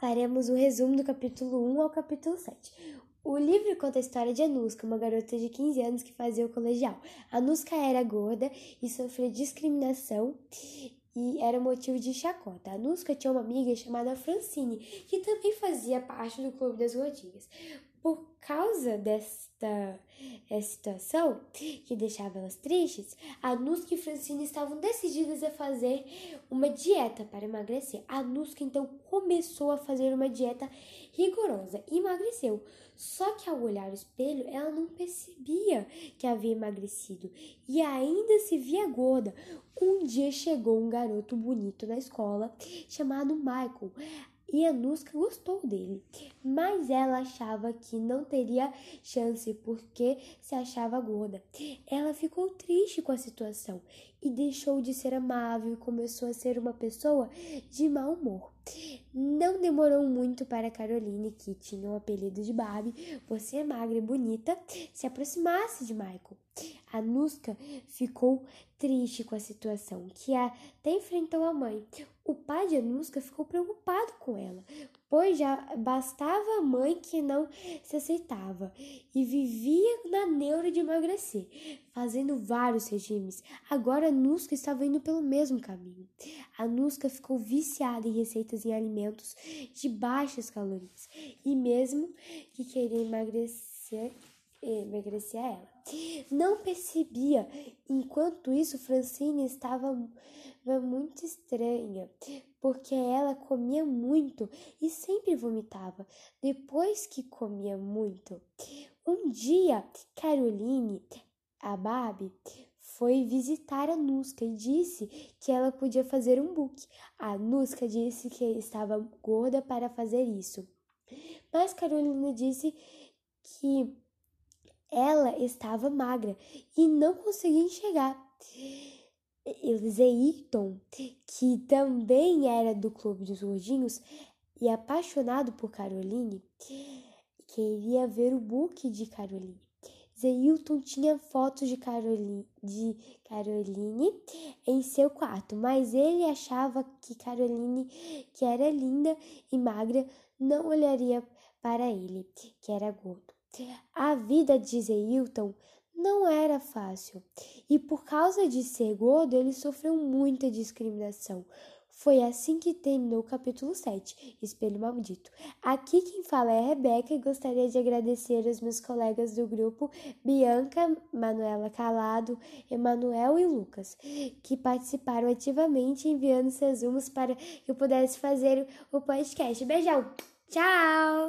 faremos o resumo do capítulo 1 ao capítulo 7. O livro conta a história de Anuska, uma garota de 15 anos que fazia o colegial. Anuska era gorda e sofria discriminação e era motivo de chacota. A Nuska tinha uma amiga chamada Francine, que também fazia parte do Clube das Gordinhas. Por causa desta situação que deixava elas tristes, a Nuska e Francine estavam decididas a fazer uma dieta para emagrecer. A Nuska então começou a fazer uma dieta rigorosa e emagreceu. Só que ao olhar o espelho, ela não percebia que havia emagrecido e ainda se via gorda. Um dia chegou um garoto bonito na escola chamado Michael. E a Nuska gostou dele, mas ela achava que não teria chance porque se achava gorda. Ela ficou triste com a situação e deixou de ser amável e começou a ser uma pessoa de mau humor. Não demorou muito para Caroline, que tinha o apelido de Barbie, por ser magra e bonita, se aproximasse de Michael. A ficou triste com a situação, que até enfrentou a mãe. O pai de Anuska ficou preocupado com ela, pois já bastava a mãe que não se aceitava e vivia na neura de emagrecer, fazendo vários regimes. Agora Anuska estava indo pelo mesmo caminho. Anuska ficou viciada em receitas em alimentos de baixas calorias e mesmo que queria emagrecer, emagrecer ela. Não percebia. Enquanto isso, Francine estava muito estranha, porque ela comia muito e sempre vomitava depois que comia muito. Um dia, Caroline, a Barbie, foi visitar a Nuska e disse que ela podia fazer um book. A Nuska disse que estava gorda para fazer isso. Mas Carolina disse que ela estava magra e não conseguia enxergar. Eliseiton, que também era do Clube dos Gordinhos e apaixonado por Caroline, queria ver o book de Caroline. Zeilton tinha fotos de Caroline, de Caroline em seu quarto, mas ele achava que Caroline, que era linda e magra, não olharia para ele, que era gordo. A vida de Zeilton não era fácil e por causa de ser gordo ele sofreu muita discriminação. Foi assim que terminou o capítulo 7, Espelho Maldito. Aqui quem fala é a Rebeca e gostaria de agradecer aos meus colegas do grupo Bianca, Manuela Calado, Emanuel e Lucas, que participaram ativamente enviando seus resumos para que eu pudesse fazer o podcast. Beijão! Tchau!